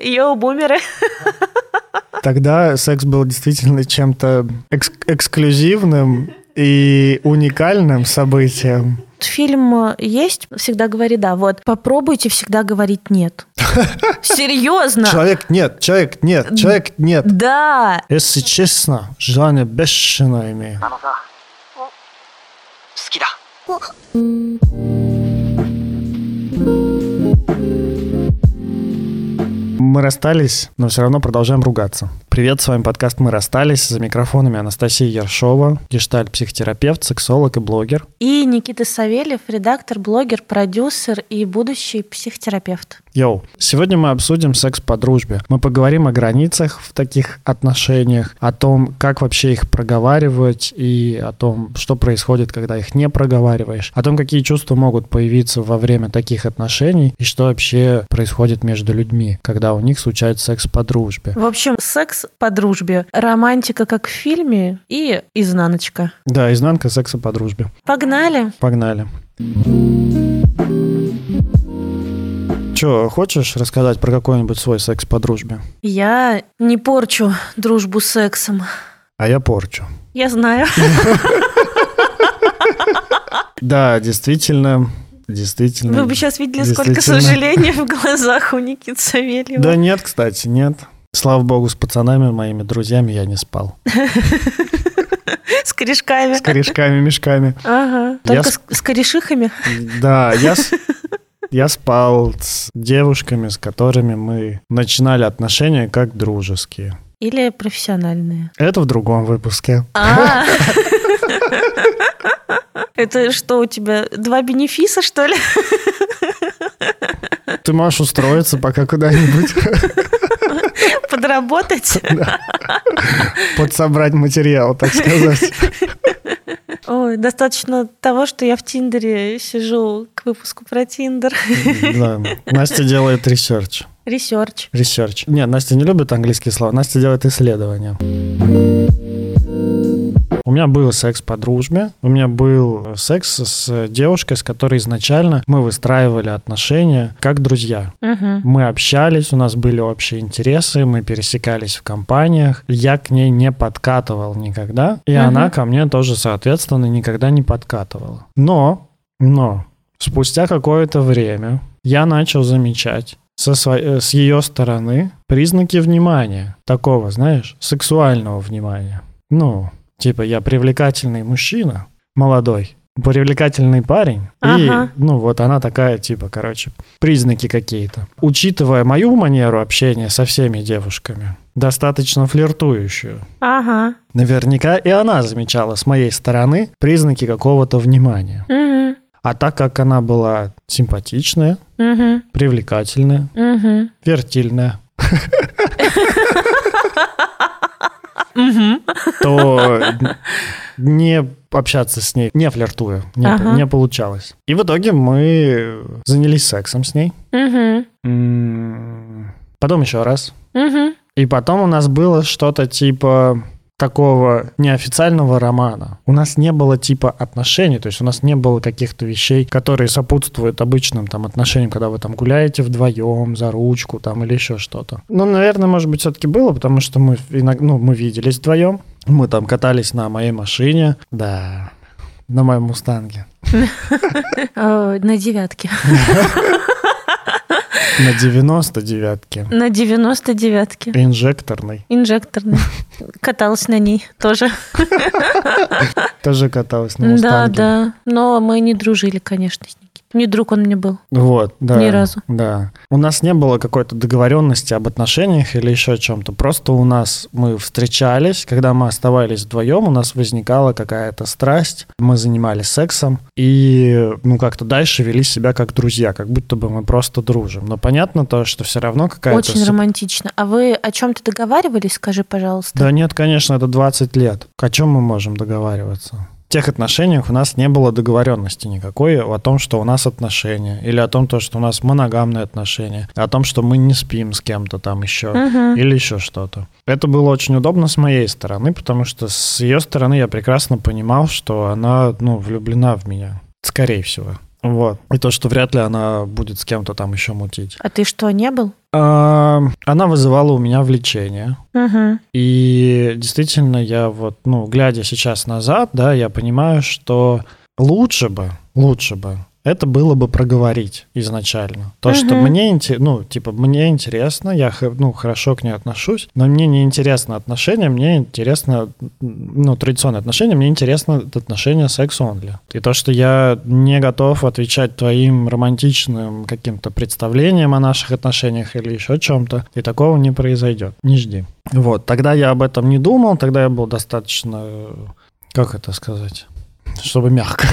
Йоу, бумеры. Тогда секс был действительно чем-то экс- эксклюзивным и уникальным событием. Фильм есть, всегда говори да. Вот попробуйте всегда говорить нет. Серьезно? Человек нет, человек нет, человек нет. Да. Если честно, желание бешеное имею. あのさ好きだ Мы расстались, но все равно продолжаем ругаться. Привет, с вами подкаст «Мы расстались». За микрофонами Анастасия Ершова, гештальт-психотерапевт, сексолог и блогер. И Никита Савельев, редактор, блогер, продюсер и будущий психотерапевт. Йоу, сегодня мы обсудим секс по дружбе. Мы поговорим о границах в таких отношениях, о том, как вообще их проговаривать и о том, что происходит, когда их не проговариваешь, о том, какие чувства могут появиться во время таких отношений и что вообще происходит между людьми, когда у них случается секс по дружбе. В общем, секс по дружбе, романтика, как в фильме, и изнаночка. Да, изнанка секса по дружбе. Погнали. Погнали. Че, хочешь рассказать про какой-нибудь свой секс по дружбе? Я не порчу дружбу сексом. А я порчу. Я знаю. Да, действительно, действительно. Вы бы сейчас видели, сколько сожаления в глазах у Никиты Савельева. Да нет, кстати, нет. Слава богу, с пацанами, моими друзьями я не спал. С корешками. С корешками, мешками. Ага. Только с- корешихами. Да, я, я спал с девушками, с которыми мы начинали отношения как дружеские. Или профессиональные. Это в другом выпуске. А. Это что у тебя? Два бенефиса, что ли? Ты можешь устроиться пока куда-нибудь, Подработать? подсобрать материал, так сказать. Ой, достаточно того, что я в Тиндере сижу к выпуску про Тиндер. Да. Настя делает research. Research. Research. Нет, Настя не любит английские слова. Настя делает исследования. У меня был секс по дружбе. У меня был секс с девушкой, с которой изначально мы выстраивали отношения как друзья. Мгм. Мы общались, у нас были общие интересы, мы пересекались в компаниях. Я к ней не подкатывал никогда, и Мгм. она ко мне тоже, соответственно, никогда не подкатывала. Но, но, спустя какое-то время я начал замечать со сво- э, с ее стороны признаки внимания, такого, знаешь, сексуального внимания. Ну, типа я привлекательный мужчина, молодой, привлекательный парень, и, Ага. ну, вот она такая, типа, короче, признаки какие-то. Учитывая мою манеру общения со всеми девушками, достаточно флиртующую, Ага. наверняка и она замечала с моей стороны признаки какого-то внимания. Мгм. А так как она была симпатичная, Мгм. привлекательная, Мгм. фертильная, То не общаться с ней, не флиртуя, не, Ага. не получалось. И в итоге мы занялись сексом с ней. М, Потом еще раз. Мгм. И потом у нас было что-то типа такого неофициального романа. У нас не было типа отношений, то есть у нас не было каких-то вещей, которые сопутствуют обычным там отношениям, когда вы там гуляете вдвоем за ручку там или еще что-то. Ну, наверное, может быть, все-таки было, потому что мы, иног- ну, мы виделись вдвоем, мы там катались на моей машине, да, на моем мустанге, Э, На девятке. на 99-ке, На девяносто девятке. инжекторной, Инжекторный. Каталась на ней тоже. тоже каталась на Да, мустанге. да. Но мы не дружили, конечно, с Никитой. Не друг он мне был. Вот, да. Ни разу. Да. У нас не было какой-то договоренности об отношениях или еще о чем-то. Просто у нас мы встречались, когда мы оставались вдвоем, у нас возникала какая-то страсть, мы занимались сексом и, ну, как-то дальше вели себя как друзья, как будто бы мы просто дружим. Но понятно то, что все равно какая-то... Очень романтично. А вы о чем-то договаривались, скажи, пожалуйста? Да нет, конечно, это 20 лет. О чем мы можем договариваться? Тех отношениях у нас не было договоренности никакой о том, что у нас отношения, или о том, то, что у нас моногамные отношения, о том, что мы не спим с кем-то там еще, Мгм. или еще что-то. Это было очень удобно с моей стороны, потому что с ее стороны я прекрасно понимал, что она, ну, влюблена в меня, скорее всего. Вот. И то, что вряд ли она будет с кем-то там еще мутить. А ты что, не был? А, Она вызывала у меня влечение. Мгм. И действительно, я вот, ну, глядя сейчас назад, да, я понимаю, что лучше бы, лучше бы это было бы проговорить изначально. То, что Мгм. мне, ну, типа, мне интересно, я, ну, хорошо к ней отношусь, но мне не интересно отношения, мне интересно, ну, традиционные отношения, мне интересно отношения секс-онли. И то, что я не готов отвечать твоим романтичным каким-то представлениям о наших отношениях или еще чем-то, и такого не произойдет. Не жди. Вот, тогда я об этом не думал, тогда я был достаточно, э, как это сказать, чтобы мягко.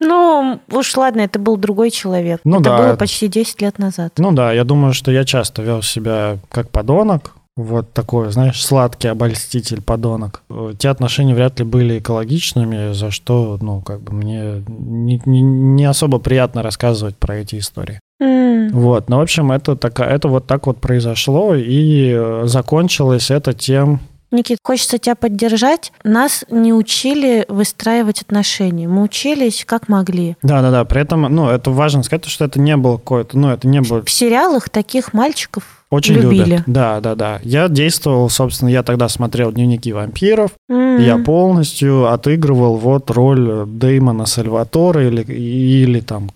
Ну, уж ладно, это был другой человек. Ну это да, было почти 10 лет назад. Ну да, я думаю, что я часто вел себя как подонок, вот такой, знаешь, сладкий обольститель подонок. Те отношения вряд ли были экологичными, за что, ну, как бы мне не, не- не особо приятно рассказывать про эти истории. Вот, ну, в общем, это, такая, это вот так вот произошло, и э, закончилось это тем, Никит, хочется тебя поддержать. Нас не учили выстраивать отношения. Мы учились как могли. Да-да-да, при этом, ну, это важно сказать, что это не было какое-то, ну, это не было В сериалах таких мальчиков очень любили. любят. Да, да, да. Я действовал, собственно, я тогда смотрел дневники вампиров, М. я полностью отыгрывал вот роль Дэймона Сальватора или, или там,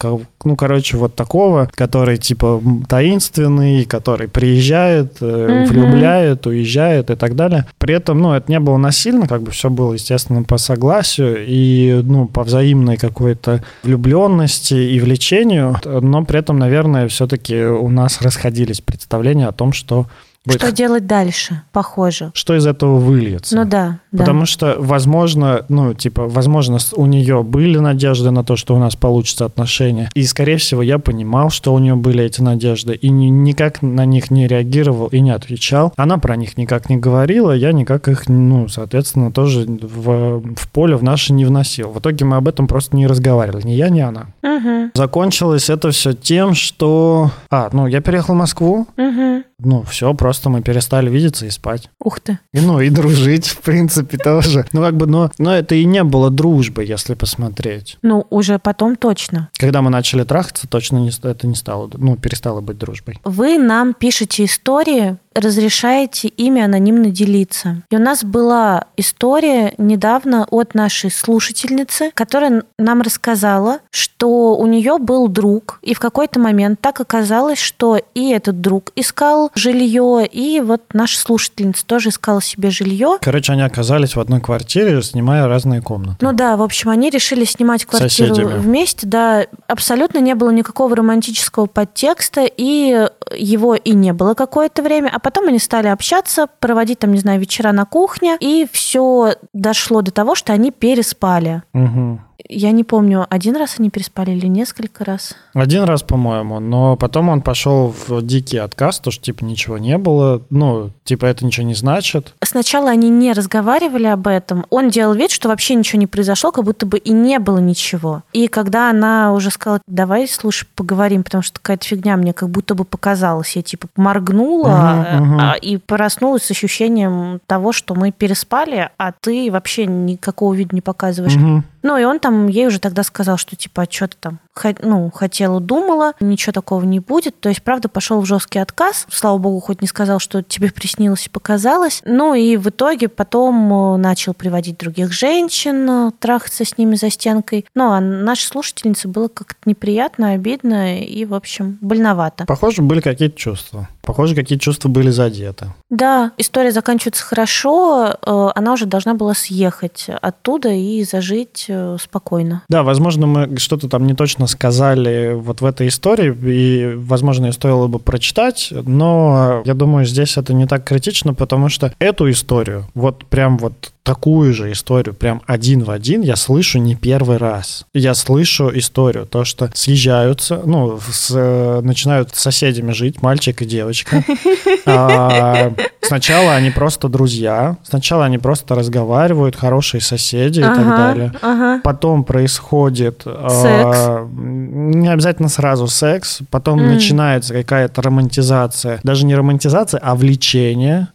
ну, короче, вот такого, который типа таинственный, который приезжает, Мгм. влюбляет, уезжает и так далее. При этом, ну, это не было насильно, как бы все было, естественно, по согласию и, ну, по взаимной какой-то влюбленности и влечению, но при этом, наверное, все-таки у нас расходились представления о том, что будет Что делать дальше? Похоже. что из этого выльется. Ну да, да. Потому что, возможно, ну, типа, возможно, у нее были надежды на то, что у нас получится отношения. И, скорее всего, я понимал, что у нее были эти надежды, и ни- никак на них не реагировал и не отвечал. Она про них никак не говорила, я никак их, ну, соответственно, тоже в, в поле в наше не вносил. В итоге мы об этом просто не разговаривали, ни я, ни она. Мгм, Закончилось это все тем, что... А, ну, я переехал в Москву, мгм. ну, все, просто мы перестали видеться и спать. Ух ты. И, ну, и дружить, в принципе, тоже. Ну, как бы, но, но это и не было дружбы, если посмотреть. Ну, уже потом точно. Когда мы начали трахаться, точно не, это не стало, ну, перестало быть дружбой. Вы нам пишете истории, разрешаете ими анонимно делиться. И у нас была история недавно от нашей слушательницы, которая нам рассказала, что у нее был друг, и в какой-то момент так оказалось, что и этот друг искал жилье, и вот наша слушательница тоже искала себе жилье. Короче, они оказались в одной квартире, снимая разные комнаты. Ну да, в общем, они решили снимать квартиру Соседями. вместе, да, абсолютно не было никакого романтического подтекста, и его и не было какое-то время, а потом они стали общаться, проводить там, не знаю, вечера на кухне, и все дошло до того, что они переспали. Мгм. Я не помню, один раз они переспали или несколько раз. Один раз, по-моему, но потом он пошел в дикий отказ, то что, типа, ничего не было, ну, типа, это ничего не значит. Сначала они не разговаривали об этом. Он делал вид, что вообще ничего не произошло, как будто бы и не было ничего. И когда она уже сказала, давай, слушай, поговорим, потому что какая-то фигня мне как будто бы показалась. Я типа моргнула мгм. а, и проснулась с ощущением того, что мы переспали, а ты вообще никакого вида не показываешь. Мгм. Ну, и он там ей уже тогда сказал, что типа, а что ты там ну, хотела, думала, ничего такого не будет. То есть, правда, пошел в жесткий отказ. Слава богу, хоть не сказал, что тебе приснилось и показалось. Ну, и в итоге потом э, начал приводить других женщин, э, трахаться с ними за стенкой. Ну, а нашей слушательнице было как-то неприятно, обидно и, в общем, больновато. Похоже, были какие-то чувства. Похоже, какие чувства были задеты. Да, история заканчивается хорошо. э, Она уже должна была съехать оттуда и зажить э, спокойно. Да, возможно, мы что-то там не точно сказали вот в этой истории, и, возможно, ее стоило бы прочитать, но я думаю, здесь это не так критично, потому что эту историю, вот прям вот такую же историю, прям один в один, я слышу не первый раз. Я слышу историю, то, что съезжаются, ну, с, начинают с соседями жить, мальчик и девочка. А, Сначала они просто друзья, сначала они просто разговаривают, хорошие соседи и так далее. ага. Потом происходит... Секс. м, не обязательно сразу секс, потом начинается какая-то романтизация. Даже не романтизация, а влечение.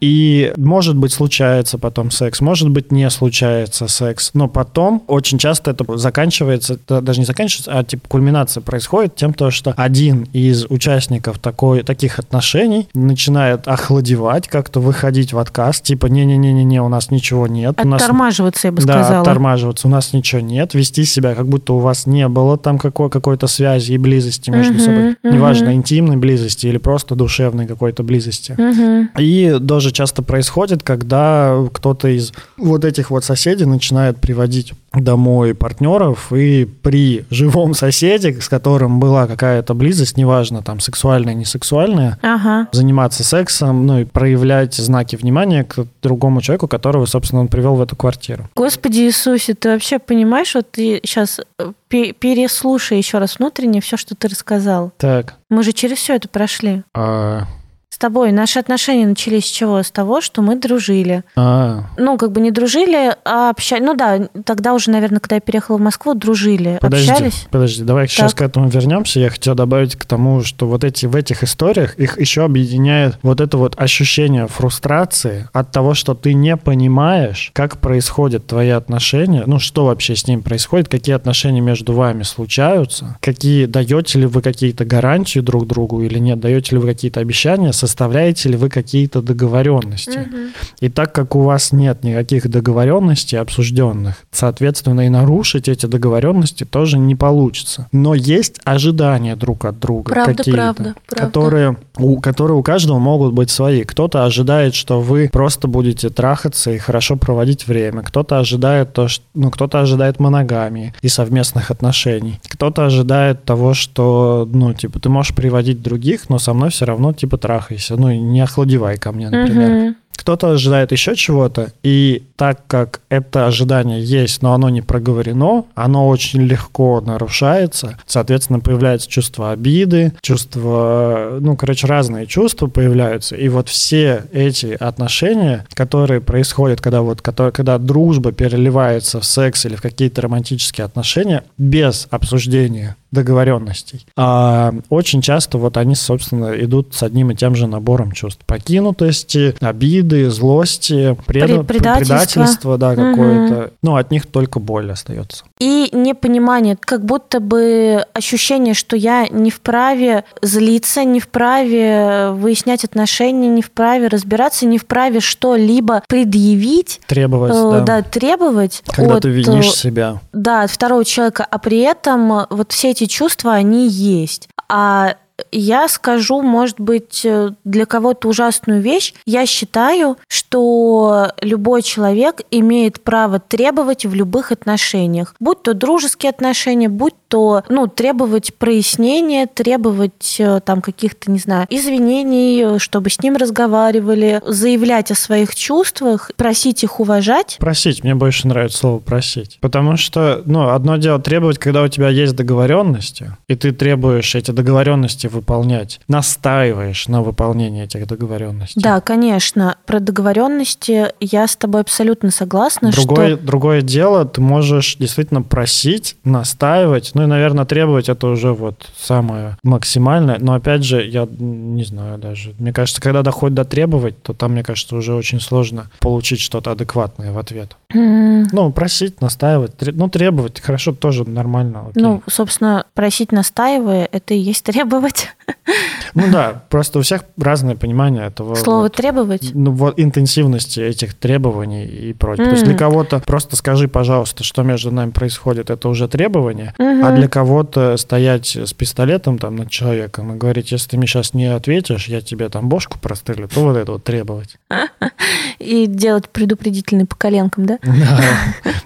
И, может быть, случается потом секс, может быть, не случается секс. Но потом очень часто это заканчивается, это даже не заканчивается, а типа кульминация происходит тем, то, что один из участников такой, таких отношений начинает охладевать, как-то выходить в отказ, типа не-не-не-не, у нас ничего нет. у нас Оттормаживаться, я бы да, сказала. оттормаживаться. У нас ничего нет. Вести себя, как будто у вас не было там какой- какой-то связи и близости между Мгм, собой. мгм. Неважно, интимной близости или просто душевной какой-то близости. Мгм. И тоже часто происходит, когда кто-то из вот этих вот соседей начинает приводить домой партнеров, и при живом соседе, с которым была какая-то близость, неважно, там, сексуальная, не сексуальная, Ага. заниматься сексом, ну и проявлять знаки внимания к другому человеку, которого, собственно, он привел в эту квартиру. Господи Иисусе, ты вообще понимаешь, вот ты сейчас переслушай еще раз внутренне все, что ты рассказал. Так, Мы же через все это прошли. а, С тобой наши отношения начались с чего? С того, что мы дружили. а, Ну, как бы не дружили, а общались. Ну да, тогда уже, наверное, когда я переехала в Москву, дружили, Подожди, общались. подожди, давай сейчас Так. к этому вернемся. Я хотел добавить к тому, что вот эти в этих историях их еще объединяет вот это вот ощущение фрустрации от того, что ты не понимаешь, как происходят твои отношения, ну что вообще с ним происходит, какие отношения между вами случаются, какие даете ли вы какие-то гарантии друг другу или нет, даете ли вы какие-то обещания, составляете ли вы какие-то договоренности. Мгм. И так как у вас нет никаких договоренностей обсужденных, соответственно, и нарушить эти договоренности тоже не получится. Но есть ожидания друг от друга. Правда, какие-то, правда, правда. Которые у, которые у каждого могут быть свои. Кто-то ожидает, что вы просто будете трахаться и хорошо проводить время. Кто-то ожидает то, что, ну, кто-то ожидает моногамии и совместных отношений. Кто-то ожидает того, что, ну, типа, ты можешь приводить других, но со мной все равно, типа, трахайся. Ну, не охладевай ко мне, например. Мгм. Кто-то ожидает еще чего-то, и так как это ожидание есть, но оно не проговорено, оно очень легко нарушается. Соответственно, появляется чувство обиды, чувство, ну, короче, разные чувства появляются. И вот все эти отношения, которые происходят, когда вот, которые, когда дружба переливается в секс или в какие-то романтические отношения без обсуждения договоренностей. А очень часто вот они, собственно, идут с одним и тем же набором чувств. Покинутости, обиды, злости, Пред- предательство. предательство, да, какое-то. Ну, от них только боль остается. И непонимание, как будто бы ощущение, что я не вправе злиться, не вправе выяснять отношения, не вправе разбираться, не вправе что-либо предъявить, Требовать, э, да. да, требовать Когда от, ты э, винишь себя. да, от второго человека, а при этом э, вот все эти чувства, они есть. А я скажу, может быть, э, для кого-то ужасную вещь. Я считаю, что любой человек имеет право требовать в любых отношениях. Будь то дружеские отношения, будь то ну, требовать прояснения, требовать э, там каких-то, не знаю, извинений, э, чтобы с ним разговаривали, заявлять о своих чувствах, просить их уважать. Просить, мне больше нравится слово просить. Потому что, ну, одно дело требовать, когда у тебя есть договоренности, и ты требуешь эти договоренности выполнять, настаиваешь на выполнении этих договоренностей. Да, конечно. Про договоренности я с тобой абсолютно согласна, Другое, что другое дело, ты можешь действительно просить, настаивать, ну и, наверное, требовать это уже вот самое максимальное. Но опять же, я не знаю даже. Мне кажется, когда доходит до требовать, то там, мне кажется, уже очень сложно получить что-то адекватное в ответ. м, Ну, просить, настаивать, ну, требовать, хорошо, тоже нормально. окей. ну, собственно, просить настаивая, это и есть требовать. Ну да, просто у всех разное понимание этого. Слово вот. требовать. ну, вот интенсивности этих требований и прочее. То есть для кого-то просто скажи, пожалуйста, что между нами происходит, это уже требование, Мгм. а для кого-то стоять с пистолетом там над человеком и говорить, если ты мне сейчас не ответишь, я тебе там бошку прострелю, то вот это вот требовать. И делать предупредительный по коленкам, да? Да.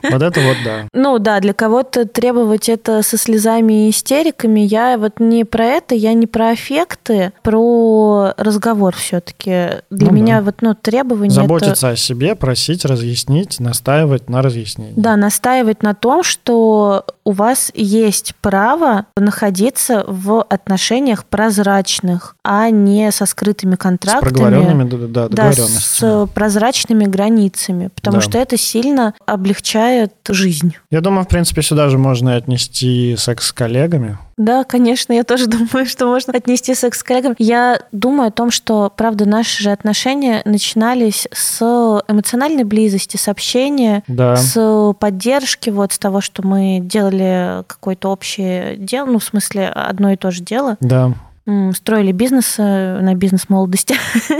Вот это вот да. Ну да, для кого-то требовать это со слезами и истериками. Я вот не про это, я не про аффекты, про разговор все-таки. Для Ну меня да. вот ну требование это... Заботиться о себе, просить, разъяснить, настаивать на разъяснении. Да, настаивать на том, что у вас есть право находиться в отношениях прозрачных, а не со скрытыми С контрактами. проговоренными да, да, Да, с прозрачными границами, потому Да. что это сильно облегчает жизнь. Я думаю, в принципе, сюда же можно отнести секс с коллегами. Да, конечно, я тоже думаю, что можно отнести секс с коллегами. Я думаю о том, что, правда, наши же отношения начинались с эмоциональной близости, с общения, Да. с поддержки, вот с того, что мы делали какое-то общее дело, ну, в смысле, одно и то же дело. Да. Строили бизнес э, на бизнес молодости.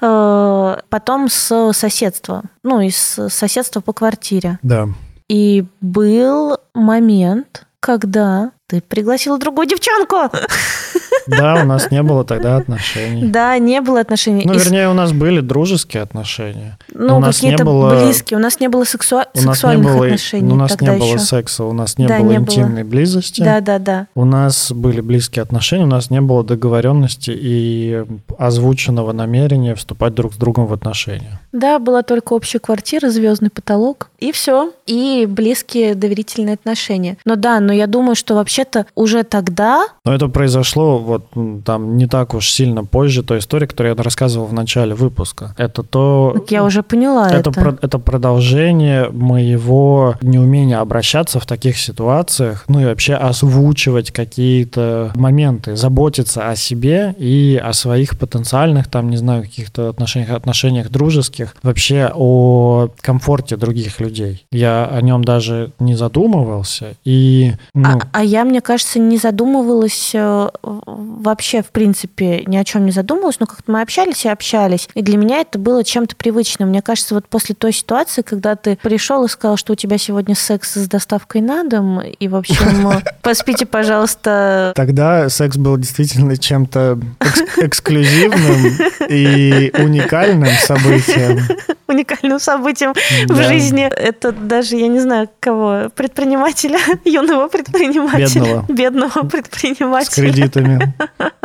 Э, Потом с соседства, ну, из соседства по квартире. Да. И был момент, когда ты пригласила другую девчонку. Да, у нас не было тогда отношений. Да, не было отношений. Ну, вернее, у нас были дружеские отношения. ну, какие-то близкие. У нас не было сексуальных отношений у нас не было секса, у нас не было. интимной близости. Да, да, да. У нас были близкие отношения, у нас не было договоренности и озвученного намерения вступать друг с другом в отношения. Да, была только общая квартира, звездный потолок, и все. И близкие доверительные отношения. Но да, но я думаю, что вообще-то уже тогда Но это произошло вот там не так уж сильно позже той истории, которую я рассказывал в начале выпуска. Это то... так я уже поняла это. Это, про- это продолжение моего неумения обращаться в таких ситуациях, ну и вообще озвучивать какие-то моменты, заботиться о себе и о своих потенциальных, там, не знаю, каких-то отношениях, отношениях дружеских, вообще о комфорте других людей. Я о нем даже не задумывался. И, ну, А, а я, мне кажется, не задумывалась э, вообще, в принципе, ни о чем не задумывалась, но как-то мы общались и общались. И для меня это было чем-то привычным. Мне кажется, вот после той ситуации, когда ты пришел и сказал, что у тебя сегодня секс с доставкой на дом, и, в общем, поспите, пожалуйста, Тогда секс был действительно чем-то экс- эксклюзивным и уникальным событием. уникальным событием в жизни. Это даже, я не знаю, кого, предпринимателя, юного предпринимателя. Бедного. Бедного С предпринимателя. Кредитами.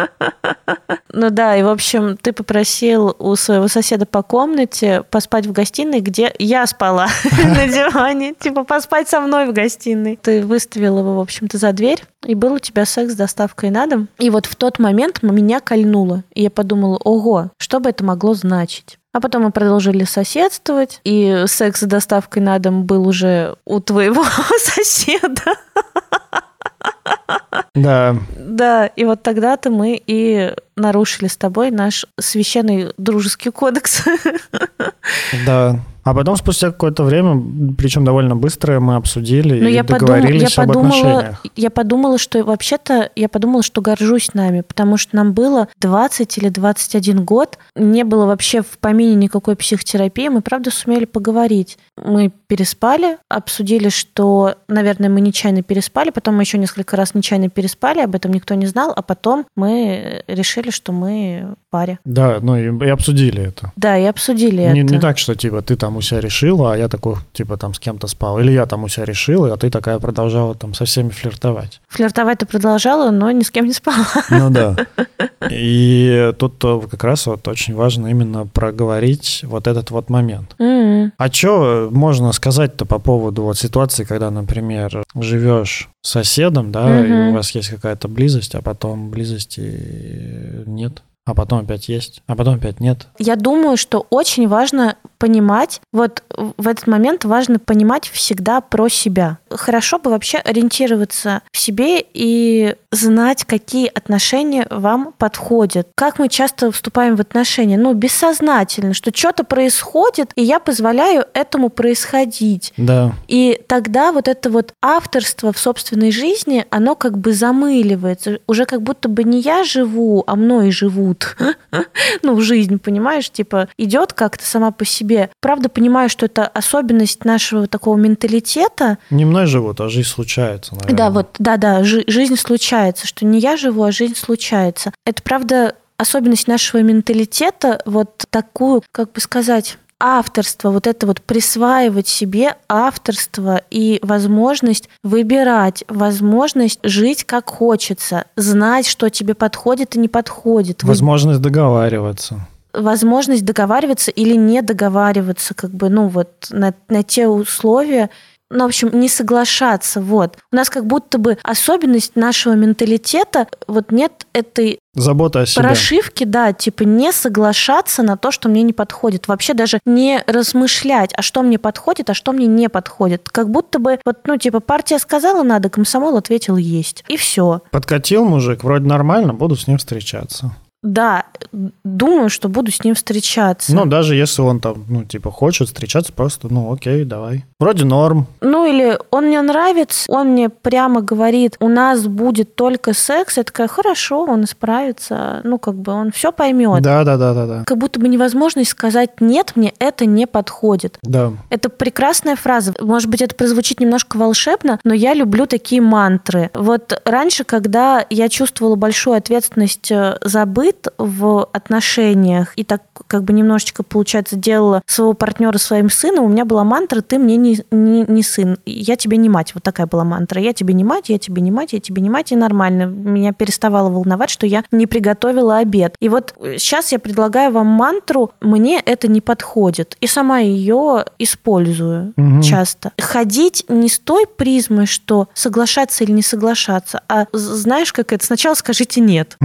Ну да, и, в общем, ты попросил у своего соседа по комнате поспать в гостиной, где я спала на диване. Типа поспать со мной в гостиной. Ты выставил его, в общем-то, за дверь, и был у тебя секс с доставкой на дом. И вот в тот момент меня кольнуло. И я подумала, ого, что бы это могло значить? А потом мы продолжили соседствовать, и секс с доставкой на дом был уже у твоего соседа. Да, Да, и вот тогда-то мы и нарушили с тобой наш священный дружеский кодекс. да. А потом, спустя какое-то время, причем довольно быстро, мы обсудили Но и я, подум- договорились я об подумала, отношениях. я подумала, что вообще-то я подумала, что горжусь нами, потому что нам было 20 или 21 год, не было вообще в помине никакой психотерапии, мы правда сумели поговорить. Мы переспали, обсудили, что, наверное, мы нечаянно переспали, потом мы еще несколько раз нечаянно переспали, об этом никто не знал, а потом мы решили, что мы паре. Да, ну и, и обсудили это. Да, и обсудили Не, это. не так, что типа ты там у себя решила, а я такой, типа там с кем-то спал. Или я там у себя решила, а ты такая продолжала там со всеми флиртовать. Флиртовать ты продолжала, но ни с кем не спала. Ну да. И тут э, как раз вот очень важно именно проговорить вот этот вот момент. М. А что можно сказать-то по поводу вот ситуации, когда, например, живешь с соседом, да, и Мгм. у вас есть какая-то близость, а потом близости нет, а потом опять есть, а потом опять нет. Я думаю, что очень важно понимать, вот в этот момент важно понимать всегда про себя. Хорошо бы вообще ориентироваться в себе и знать, какие отношения вам подходят. Как мы часто вступаем в отношения? Ну, бессознательно, что что-то происходит, и я позволяю этому происходить. Да, И тогда вот это вот авторство в собственной жизни, оно как бы замыливается. Уже как будто бы не я живу, а мной живут. Ну, жизнь, понимаешь? Типа идет как-то сама по себе. Правда, понимаю, что это особенность нашего такого менталитета. не мной живут, а жизнь случается, наверное. Да, вот, да-да, жи- жизнь случается, что не я живу, а жизнь случается. Это, правда, особенность нашего менталитета, вот такую, как бы сказать, авторство, вот это вот присваивать себе авторство и возможность выбирать, возможность жить как хочется, знать, что тебе подходит и не подходит, Возможность договариваться. Возможность договариваться или не договариваться, как бы, ну вот на, на те условия, ну, в общем, не соглашаться, вот. У нас как будто бы особенность нашего менталитета, вот нет этой Забота о себе. прошивки, да, типа не соглашаться на то, что мне не подходит. Вообще даже не размышлять, а что мне подходит, а что мне не подходит. Как будто бы, вот, ну, типа, партия сказала надо, комсомол ответил есть. И все. Подкатил мужик, вроде нормально, буду с ним встречаться. Да, думаю, что буду с ним встречаться. Ну, даже если он там, ну, типа, хочет встречаться, просто, ну, окей, давай. Вроде норм. Ну или он мне нравится, он мне прямо говорит, у нас будет только секс. Я такая, хорошо, он справится. Ну, как бы он все поймет. Да, да, да, да, да. Как будто бы невозможность сказать нет, мне это не подходит. Да. Это прекрасная фраза. Может быть, это прозвучит немножко волшебно, но я люблю такие мантры. Вот раньше, когда я чувствовала большую ответственность э, за быт в отношениях и так как бы немножечко, получается, делала своего партнера своим сыном, у меня была мантра «ты мне не, не, не сын, я тебе не мать». Вот такая была мантра. Я тебе не мать, я тебе не мать, я тебе не мать, и нормально. Меня переставало волновать, что я не приготовила обед. И вот сейчас я предлагаю вам мантру «мне это не подходит». И сама ее использую Мгм. часто. Ходить не с той призмой, что соглашаться или не соглашаться, а знаешь, как это? Сначала скажите «нет».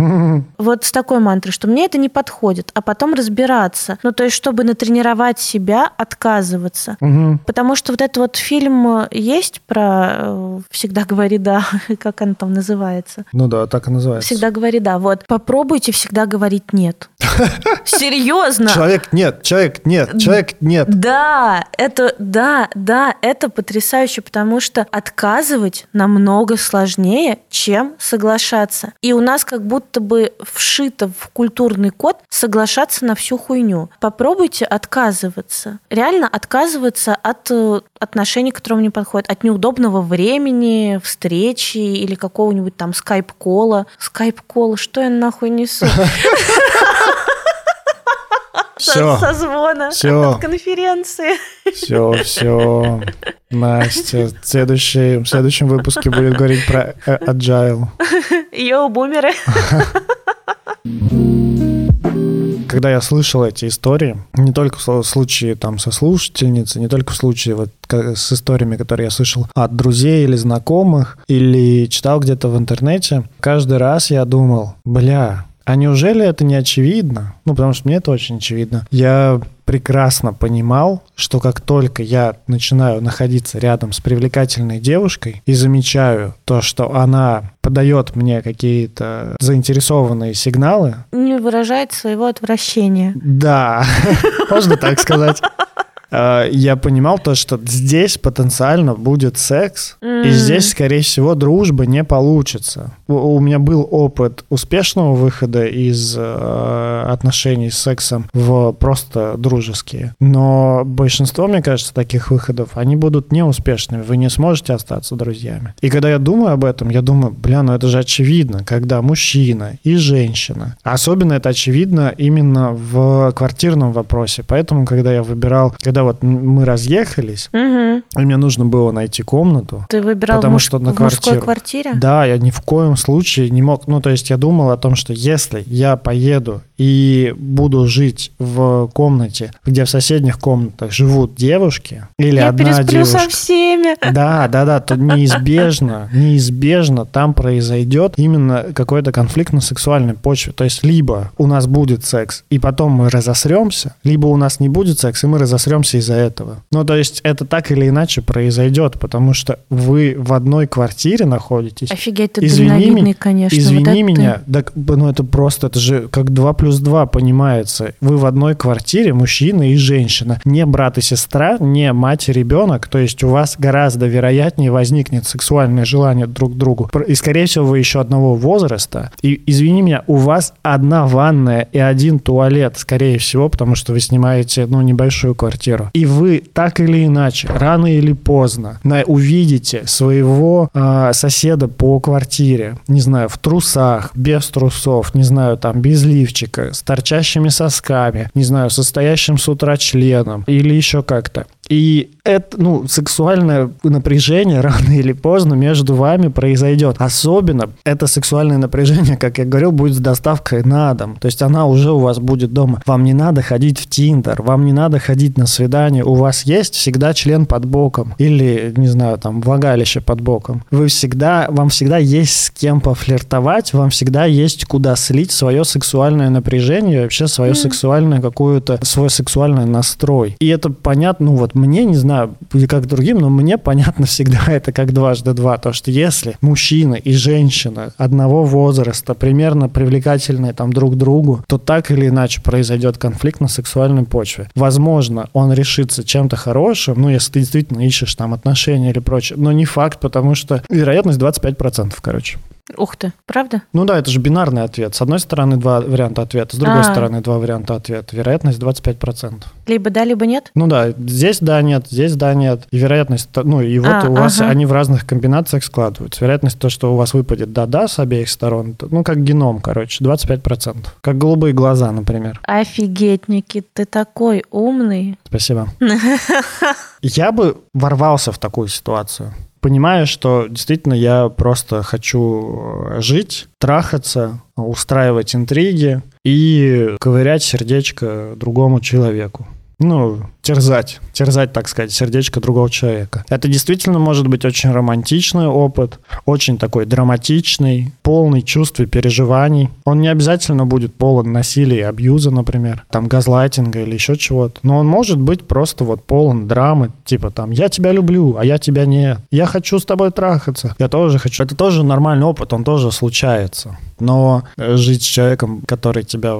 Вот с такой мантрой, что мне это не подходит, а потом разбираться. Ну, то есть, чтобы натренировать себя, отказываться. Мгм. Потому что вот этот вот фильм есть про э, «Всегда говори да», как он там называется. Ну да, так и называется. «Всегда говори да». Вот, попробуйте всегда говорить «нет». Серьезно. Человек нет, человек нет, человек нет. Да, это, да, да, это потрясающе, потому что отказывать намного сложнее, чем соглашаться. И у нас как будто бы вшито в культурный код соглашаться на всю хуйню. Попробуйте отказываться. Реально отказываться от э, отношений, которые вам не подходят, от неудобного времени, встречи или какого-нибудь там скайп-кола. Скайп-кола, что я нахуй несу? Все, Созвона Всё. от конференции. все, все. Настя, в следующей- в следующем выпуске будет говорить про э, agile. Йоу, бумеры. Когда я слышал эти истории, не только в случае там со слушательницей, не только в случае вот с историями, которые я слышал от друзей или знакомых, или читал где-то в интернете, каждый раз я думал, бля, а неужели это не очевидно? Ну, потому что мне это очень очевидно. Я прекрасно понимал, что как только я начинаю находиться рядом с привлекательной девушкой и замечаю то, что она подает мне какие-то заинтересованные сигналы, Не выражает своего отвращения. да, можно так сказать. Э, Я понимал то, что здесь потенциально будет секс, и М. здесь, скорее всего, дружба не получится. У- У меня был опыт успешного выхода из э, отношений с сексом в просто дружеские, но большинство, мне кажется, таких выходов, они будут неуспешными. Вы не сможете остаться друзьями. И когда я думаю об этом, я думаю, бля, ну это же очевидно, когда мужчина и женщина. Особенно это очевидно именно в квартирном вопросе. Поэтому, когда я выбирал, когда вот мы разъехались, Мгм. и мне нужно было найти комнату, Ты выбирал Потому муж- что на в мужской квартире? да, я ни в коем случае не мог. Ну, то есть я думал о том, что если я поеду и буду жить в комнате, где в соседних комнатах живут девушки, или Я одна пересплю со девушка. всеми. Да, да, да, то неизбежно, неизбежно там произойдет именно какой-то конфликт на сексуальной почве. То есть либо у нас будет секс, и потом мы разосремся, либо у нас не будет секса, и мы разосремся из-за этого. Ну, то есть это так или иначе произойдет, потому что вы в одной квартире находитесь. Офигеть, ты Извини меня- конечно. Извини Вот это ты. меня, так, ну это просто, это же как 2 плюс 2 понимается. Вы в одной квартире, мужчина и женщина. Не брат и сестра, не мать и ребенок. То есть у вас гораздо вероятнее возникнет сексуальное желание друг к другу. И, скорее всего, вы еще одного возраста. И, извини меня, у вас одна ванная и один туалет, скорее всего, потому что вы снимаете, ну, небольшую квартиру. И вы так или иначе, рано или поздно, на, увидите своего а, соседа по квартире, не знаю, в трусах, без трусов, не знаю, там, без лифчика, с торчащими сосками, не знаю, состоящим с утра членом или еще как-то. И это, ну, сексуальное напряжение рано или поздно между вами произойдет. Особенно это сексуальное напряжение, как я говорил, будет с доставкой на дом. То есть она уже у вас будет дома. Вам не надо ходить в Тиндер, вам не надо ходить на свидание. У вас есть всегда член под боком или, не знаю, там, влагалище под боком. Вы всегда, вам всегда есть с кем пофлиртовать, вам всегда есть куда слить свое сексуальное напряжение, вообще свое mm. сексуальное какое-то, свой сексуальный настрой. И это понятно, ну вот мне, не знаю, как другим, но мне понятно всегда это как дважды два. То, что если мужчина и женщина одного возраста примерно привлекательные там друг другу, то так или иначе произойдет конфликт на сексуальной почве. Возможно, он решится чем-то хорошим, ну, если ты действительно ищешь там отношения или прочее, но не факт, потому что вероятность 25%, короче. Ух ты, правда? Ну да, это же бинарный ответ. С одной стороны два варианта ответа, с другой а. стороны два варианта ответа. Вероятность 25%. Либо да, либо нет? Ну да, здесь да, нет, здесь да, нет. И вероятность, ну и вот а, у вас ага. они в разных комбинациях складываются. Вероятность то, что у вас выпадет да-да с обеих сторон, ну как геном, короче, 25%. Как голубые глаза, например. Офигеть, Никит, ты такой умный. Спасибо. Я бы ворвался в такую ситуацию понимаю, что действительно я просто хочу э, жить, трахаться, устраивать интриги и ковырять сердечко другому человеку. Ну, терзать, терзать, так сказать, сердечко другого человека. Это действительно может быть очень романтичный опыт, очень такой драматичный, полный чувств и переживаний. Он не обязательно будет полон насилия и абьюза, например, там газлайтинга или еще чего-то, но он может быть просто вот полон драмы, типа там «я тебя люблю, а я тебя нет», «я хочу с тобой трахаться», «я тоже хочу». Это тоже нормальный опыт, он тоже случается. Но жить с человеком, который тебя,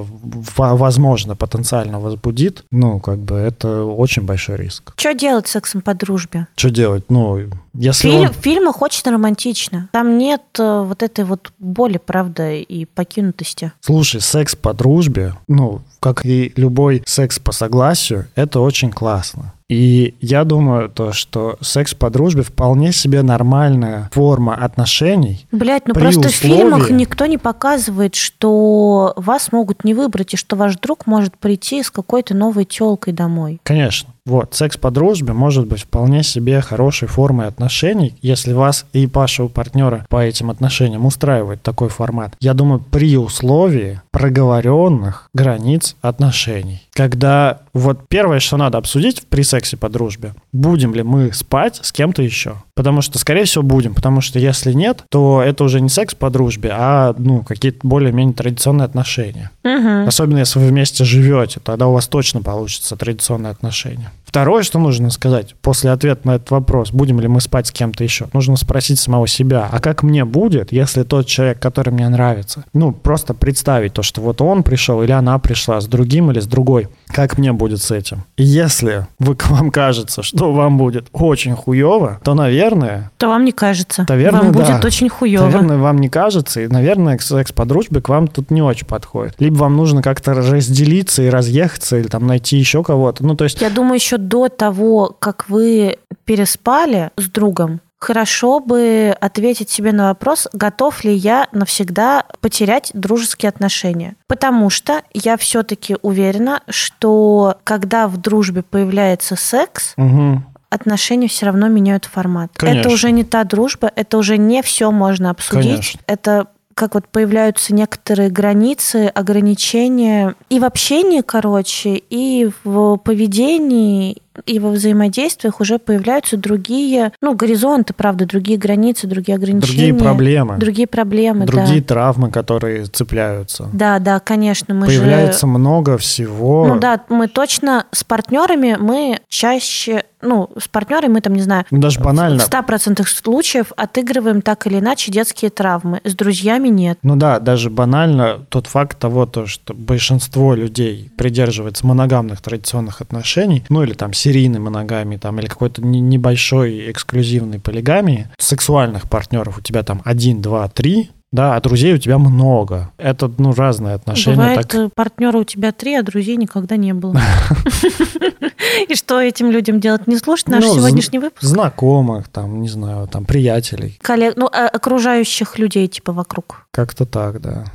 возможно, потенциально возбудит, ну, как бы это очень большой риск. Что делать с сексом по дружбе? Что делать? Ну, если Фильм, он... Фильмы очень романтично. Там нет э, вот этой вот боли, правда, и покинутости. Слушай, секс по дружбе, ну, как и любой секс по согласию, это очень классно. И я думаю, то, что секс по дружбе вполне себе нормальная форма отношений. Блять, ну просто условии... в фильмах никто не показывает, что вас могут не выбрать, и что ваш друг может прийти с какой-то новой телкой домой. Конечно. Вот, секс по дружбе может быть вполне себе хорошей формой отношений, если вас и вашего партнера по этим отношениям устраивает такой формат. Я думаю, при условии проговоренных границ отношений. Когда вот первое, что надо обсудить при сексе по дружбе, будем ли мы спать с кем-то еще. Потому что, скорее всего, будем. Потому что если нет, то это уже не секс по дружбе, а ну, какие-то более-менее традиционные отношения. Угу. Особенно если вы вместе живете, тогда у вас точно получится традиционные отношения. Второе, что нужно сказать после ответа на этот вопрос, будем ли мы спать с кем-то еще, нужно спросить самого себя, а как мне будет, если тот человек, который мне нравится, ну, просто представить то, что вот он пришел или она пришла с другим или с другой, как мне будет с этим. И если вы, вам кажется, что вам будет очень хуево, то, наверное... То вам не кажется. Наверное, вам да. будет очень хуево. Наверное, вам не кажется, и, наверное, секс по дружбе к вам тут не очень подходит. Либо вам нужно как-то разделиться и разъехаться, или там найти еще кого-то. Ну, то есть... Я думаю, еще до того, как вы переспали с другом, хорошо бы ответить себе на вопрос, готов ли я навсегда потерять дружеские отношения. Потому что я все-таки уверена, что когда в дружбе появляется секс, угу отношения все равно меняют формат. Конечно. Это уже не та дружба, это уже не все можно обсудить. Конечно. Это как вот появляются некоторые границы, ограничения и в общении, короче, и в поведении, и во взаимодействиях уже появляются другие, ну, горизонты, правда, другие границы, другие ограничения. Другие проблемы. Другие проблемы, Другие да. травмы, которые цепляются. Да, да, конечно. Мы Появляется же... много всего. Ну да, мы точно с партнерами, мы чаще ну, с партнерами мы там, не знаю, ну, даже банально. в 100% случаев отыгрываем так или иначе детские травмы. С друзьями нет. Ну да, даже банально тот факт того, то, что большинство людей придерживается моногамных традиционных отношений, ну или там серийной моногамии, там, или какой-то небольшой эксклюзивной полигамии, сексуальных партнеров. У тебя там один, два, три, да, а друзей у тебя много. Это, ну, разные отношения. Бывает, так... э, партнера у тебя три, а друзей никогда не было. И что этим людям делать? Не слушать наш Ну, сегодняшний выпуск? Знакомых, там, не знаю, там, приятелей. Коллег, ну, а окружающих людей типа вокруг. Как-то так, да.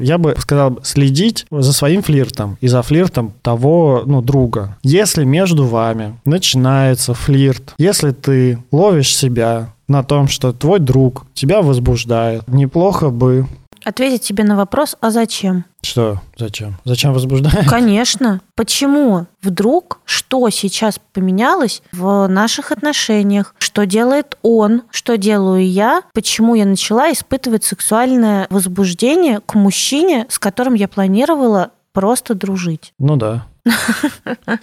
Я бы сказал следить за своим флиртом и за флиртом того, ну, друга. Если между вами начинается флирт, если ты ловишь себя на том, что твой друг тебя возбуждает, неплохо бы... Ответить тебе на вопрос, а зачем? Что? Зачем? Зачем возбуждает? Конечно. Почему вдруг, что сейчас поменялось в наших отношениях? Что делает он? Что делаю я? Почему я начала испытывать сексуальное возбуждение к мужчине, с которым я планировала просто дружить? Ну да.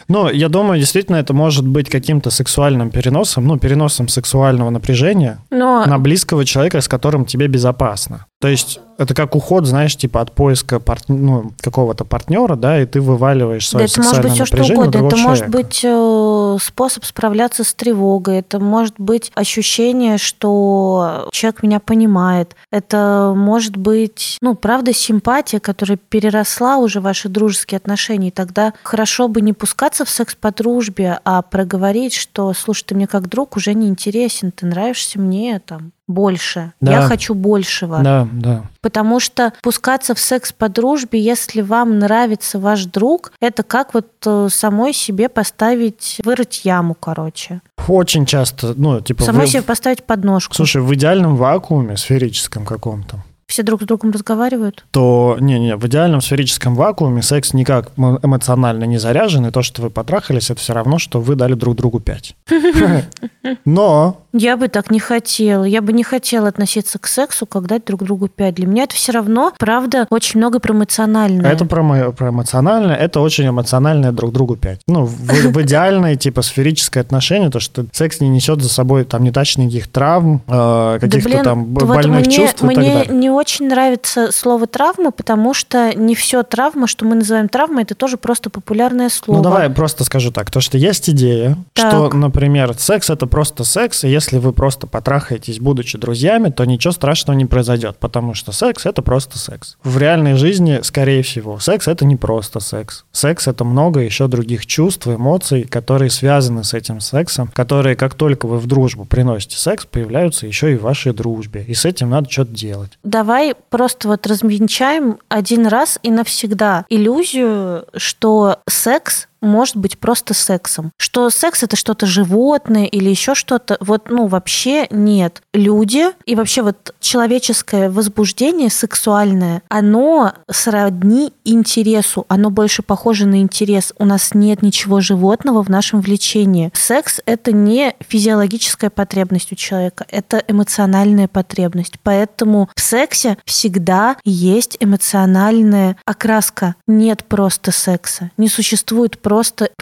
Но я думаю, действительно, это может быть каким-то сексуальным переносом, ну, переносом сексуального напряжения Но на близкого человека, с которым тебе безопасно. То есть это как уход, знаешь, типа от поиска парт- ну, какого-то партнера, да, и ты вываливаешь Да, свое это может быть все что угодно. Это может быть э, способ справляться с тревогой. Это может быть ощущение, что человек меня понимает. Это может быть, ну, правда, симпатия, которая переросла уже в ваши дружеские отношения. И тогда хорошо бы не пускаться в секс по дружбе, а проговорить, что, слушай, ты мне как друг уже не интересен, ты нравишься мне там больше. Да. Я хочу большего. Да, да. Потому что пускаться в секс по дружбе, если вам нравится ваш друг, это как вот э, самой себе поставить, вырыть яму, короче. Очень часто, ну, типа... Самой вы- себе поставить подножку. Слушай, в идеальном вакууме, сферическом каком-то, Все друг с другом разговаривают. то не-не, в идеальном сферическом вакууме секс никак эмоционально не заряжен, и то, что вы потрахались, это все равно, что вы дали друг другу пять. Но Я бы так не хотела. Я бы не хотела относиться к сексу, как дать друг другу пять. Для меня это все равно, правда, очень много про эмоциональное. это про, мо- про эмоциональное, это очень эмоциональное друг другу пять. Ну, в, в идеальное, типа, сферическое отношение, то, что секс не несет за собой там не тачь никаких травм, э, Да, каких-то блин, там вот больных мне, чувств и так далее. не очень нравится слово травма, потому что не все травма, что мы называем травмой, это тоже просто популярное слово. Ну, давай я просто скажу так. То, что есть идея, Так. что, например, секс — это просто секс, и если вы просто потрахаетесь, будучи друзьями, то ничего страшного не произойдет, потому что секс — это просто секс. В реальной жизни, скорее всего, секс — это не просто секс. Секс — это много еще других чувств, эмоций, которые связаны с этим сексом, которые, как только вы в дружбу приносите секс, появляются еще и в вашей дружбе. И с этим надо что-то делать. Давай просто вот развенчаем один раз и навсегда иллюзию, что секс может быть просто сексом. Что секс это что-то животное или еще что-то. Вот, ну, вообще нет. Люди и вообще вот человеческое возбуждение сексуальное, оно сродни интересу, оно больше похоже на интерес. У нас нет ничего животного в нашем влечении. Секс это не физиологическая потребность у человека, это эмоциональная потребность. Поэтому в сексе всегда есть эмоциональная окраска. Нет просто секса. Не существует просто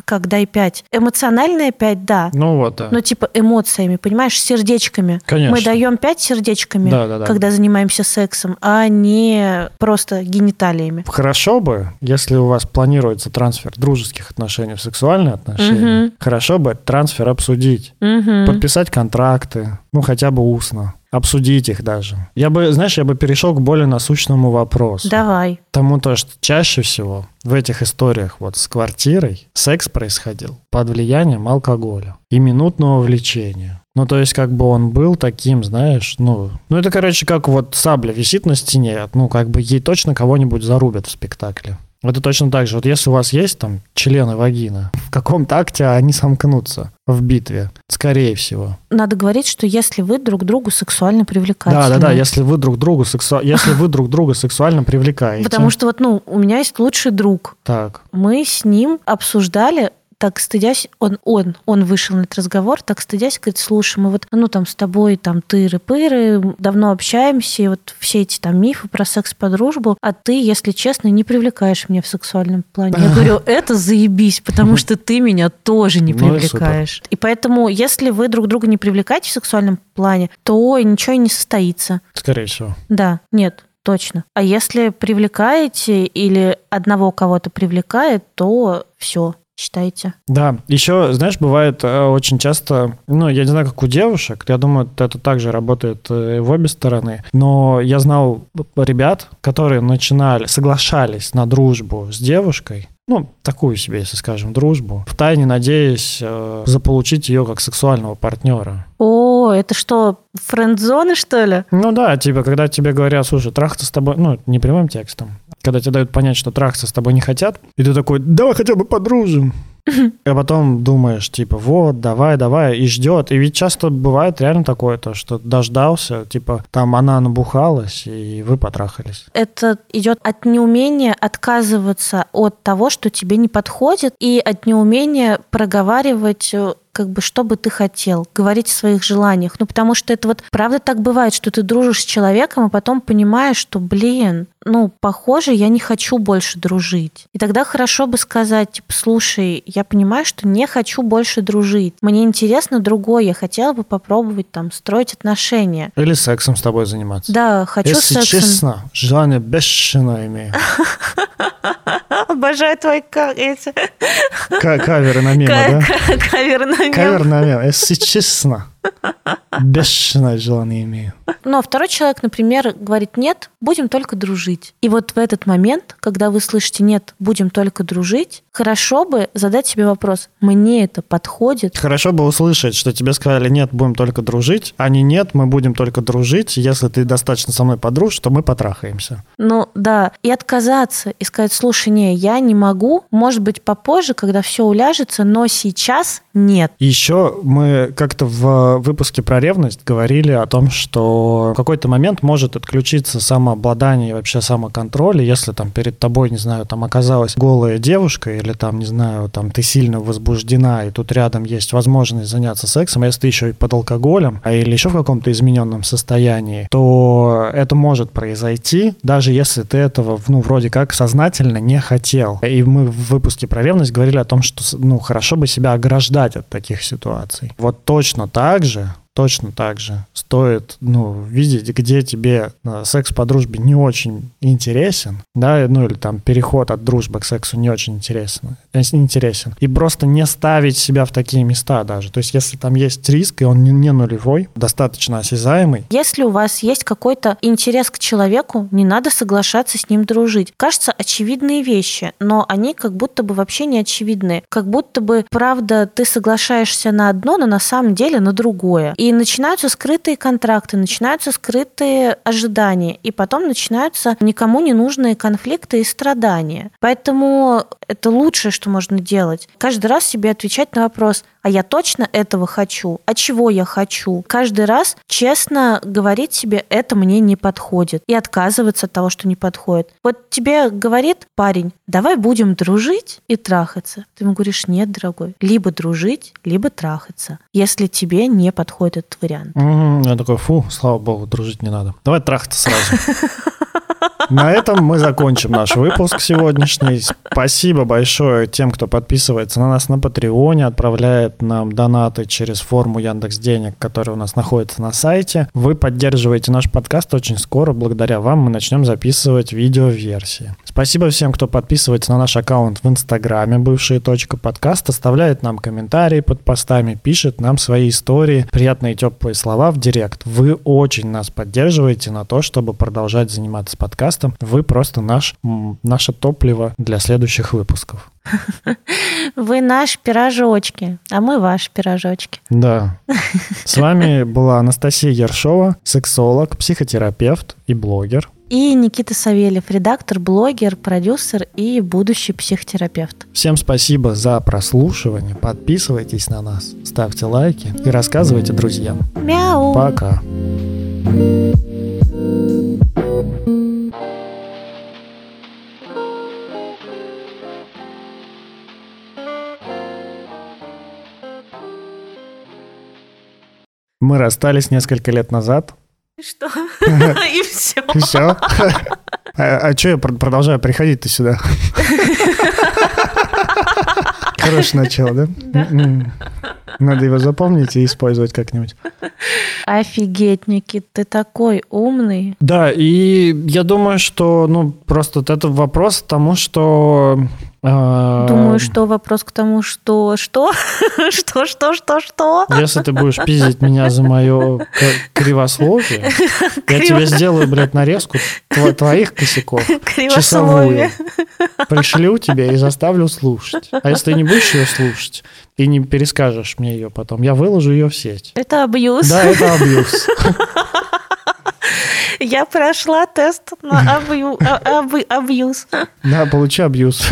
когда и пять. Эмоциональная пять, да. Ну вот, да. Но типа эмоциями, понимаешь, сердечками. Конечно. Мы даем пять сердечками, Да, да, да. когда занимаемся сексом, а не просто гениталиями. Хорошо бы, если у вас планируется трансфер дружеских отношений в сексуальные отношения, Мгм. хорошо бы трансфер обсудить, Мгм. подписать контракты, ну хотя бы устно, обсудить их даже. Я бы, знаешь, я бы перешел к более насущному вопросу. Давай. Тому то, что чаще всего в этих историях вот с квартирой секс происходил под влиянием алкоголя и минутного влечения. Ну, то есть, как бы он был таким, знаешь, ну... Ну, это, короче, как вот сабля висит на стене, ну, как бы ей точно кого-нибудь зарубят в спектакле. Это точно так же. Вот если у вас есть там члены вагины, в каком такте они сомкнутся в битве? Скорее всего. Надо говорить, что если вы друг другу сексуально привлекательны. Да, да, да. Если вы друг другу сексу... если вы друг друга сексуально привлекаете. Потому что вот, ну, у меня есть лучший друг. Так. Мы с ним обсуждали так стыдясь, он, он, он вышел на этот разговор, так стыдясь, говорит, слушай, мы вот, ну, там, с тобой, там, тыры-пыры, давно общаемся, и вот все эти там мифы про секс по дружбу, а ты, если честно, не привлекаешь меня в сексуальном плане. Я говорю, это заебись, потому что ты меня тоже не Ну привлекаешь. И поэтому, если вы друг друга не привлекаете в сексуальном плане, то ничего и не состоится. Скорее всего. Да, нет, точно. А если привлекаете или одного кого-то привлекает, то все. Читайте. Да, еще, знаешь, бывает э, очень часто, ну, я не знаю, как у девушек, я думаю, это также работает э, в обе стороны, но я знал ребят, которые начинали, соглашались на дружбу с девушкой, ну, такую себе, если скажем, дружбу, втайне надеясь э, заполучить ее как сексуального партнера. О, это что, френд-зоны, что ли? Ну да, типа, когда тебе говорят, слушай, трахаться с тобой, ну, не прямым текстом, когда тебе дают понять, что трахаться с тобой не хотят, и ты такой, давай хотя бы подружим. А потом думаешь, типа, вот, давай, давай, и ждет. И ведь часто бывает реально такое, то, что дождался, типа, там она набухалась, и вы потрахались. Это идет от неумения отказываться от того, что тебе не подходит, и от неумения проговаривать э, как бы что бы ты хотел, говорить о своих желаниях. Ну, потому что это вот правда так бывает, что ты дружишь с человеком, а потом понимаешь, что, блин, ну, похоже, я не хочу больше дружить. И тогда хорошо бы сказать, типа, слушай, я понимаю, что не хочу больше дружить. Мне интересно другое, я хотела бы попробовать там строить отношения. Или сексом с тобой заниматься. Да, хочу Если сексом. честно, желание бешеное имею. Обожаю твои эти Ка- Каверы на мимо, да? ка- каверы на мем. Кавер на мимо. Если честно, бешеное желание имею. Но второй человек, например, говорит, нет, будем только дружить. И вот в этот момент, когда вы слышите, нет, будем только дружить, хорошо бы задать себе вопрос, мне это подходит? Хорошо бы услышать, что тебе сказали, нет, будем только дружить, а не нет, мы будем только дружить, если ты достаточно со мной подружишь, то мы потрахаемся. Ну да, и отказаться, и сказать, слушай, не, я не могу, может быть, попозже, когда все уляжется, но сейчас нет. И еще мы как-то в выпуске про ревность говорили о том, что в какой-то момент может отключиться самообладание и вообще самоконтроль, и если там перед тобой, не знаю, там оказалась голая девушка, или там, не знаю, там ты сильно возбуждена, и тут рядом есть возможность заняться сексом, а если ты еще и под алкоголем, а или еще в каком-то измененном состоянии, то это может произойти, даже если ты этого, ну, вроде как сознательно не хотел. И мы в выпуске про ревность говорили о том, что, ну, хорошо бы себя ограждать от таких ситуаций. Вот точно так же точно так же стоит, ну, видеть, где тебе э, секс по дружбе не очень интересен, да, ну, или там переход от дружбы к сексу не очень интересен, э, интересен. И просто не ставить себя в такие места даже. То есть, если там есть риск, и он не, не нулевой, достаточно осязаемый, Если у вас есть какой-то интерес к человеку, не надо соглашаться с ним дружить. Кажется, очевидные вещи, но они как будто бы вообще не очевидные. Как будто бы, правда, ты соглашаешься на одно, но на самом деле на другое. И начинаются скрытые контракты, начинаются скрытые ожидания, и потом начинаются никому не нужные конфликты и страдания. Поэтому это лучшее, что можно делать. Каждый раз себе отвечать на вопрос, а я точно этого хочу? А чего я хочу? Каждый раз честно говорить себе, это мне не подходит. И отказываться от того, что не подходит. Вот тебе говорит парень, давай будем дружить и трахаться. Ты ему говоришь, нет, дорогой, либо дружить, либо трахаться, если тебе не подходит этот вариант. Я такой, фу, слава богу, дружить не надо. Давай трахаться сразу. На этом мы закончим наш выпуск сегодняшний. Спасибо большое тем, кто подписывается на нас на Патреоне, отправляет нам донаты через форму Яндекс Денег, которая у нас находится на сайте. Вы поддерживаете наш подкаст очень скоро. Благодаря вам мы начнем записывать видеоверсии. Спасибо всем, кто подписывается на наш аккаунт в Инстаграме, бывшая точка подкаст, оставляет нам комментарии под постами, пишет нам свои истории, приятные теплые слова в директ. Вы очень нас поддерживаете на то, чтобы продолжать заниматься подкастом. Вы просто наш, наше топливо для следующих выпусков. Вы наши пирожочки, а мы ваши пирожочки. Да. С вами была Анастасия Ершова, сексолог, психотерапевт и блогер. И Никита Савельев, редактор, блогер, продюсер и будущий психотерапевт. Всем спасибо за прослушивание. Подписывайтесь на нас, ставьте лайки и рассказывайте друзьям. Мяу. Пока. Мы расстались несколько лет назад. Что? И все. И все. А, что я пр- продолжаю приходить-то сюда? Хорошее начало, да? М. Надо его запомнить и использовать как-нибудь. Офигеть, Никит, ты такой умный. Да, и я думаю, что, ну, просто вот это вопрос к тому, что А, Думаю, что вопрос к тому, что... Что? Что, что, что, что? Если ты будешь пиздить меня за мое кривословие, я тебе сделаю, блядь, нарезку тво- твоих косяков. Часовую. Пришлю тебе и заставлю слушать. А если ты не будешь ее слушать и не перескажешь мне ее потом, я выложу ее в сеть. Это абьюз. Да, это абьюз. Я прошла тест на абью- а- абы- абьюз. Да, получи абьюз.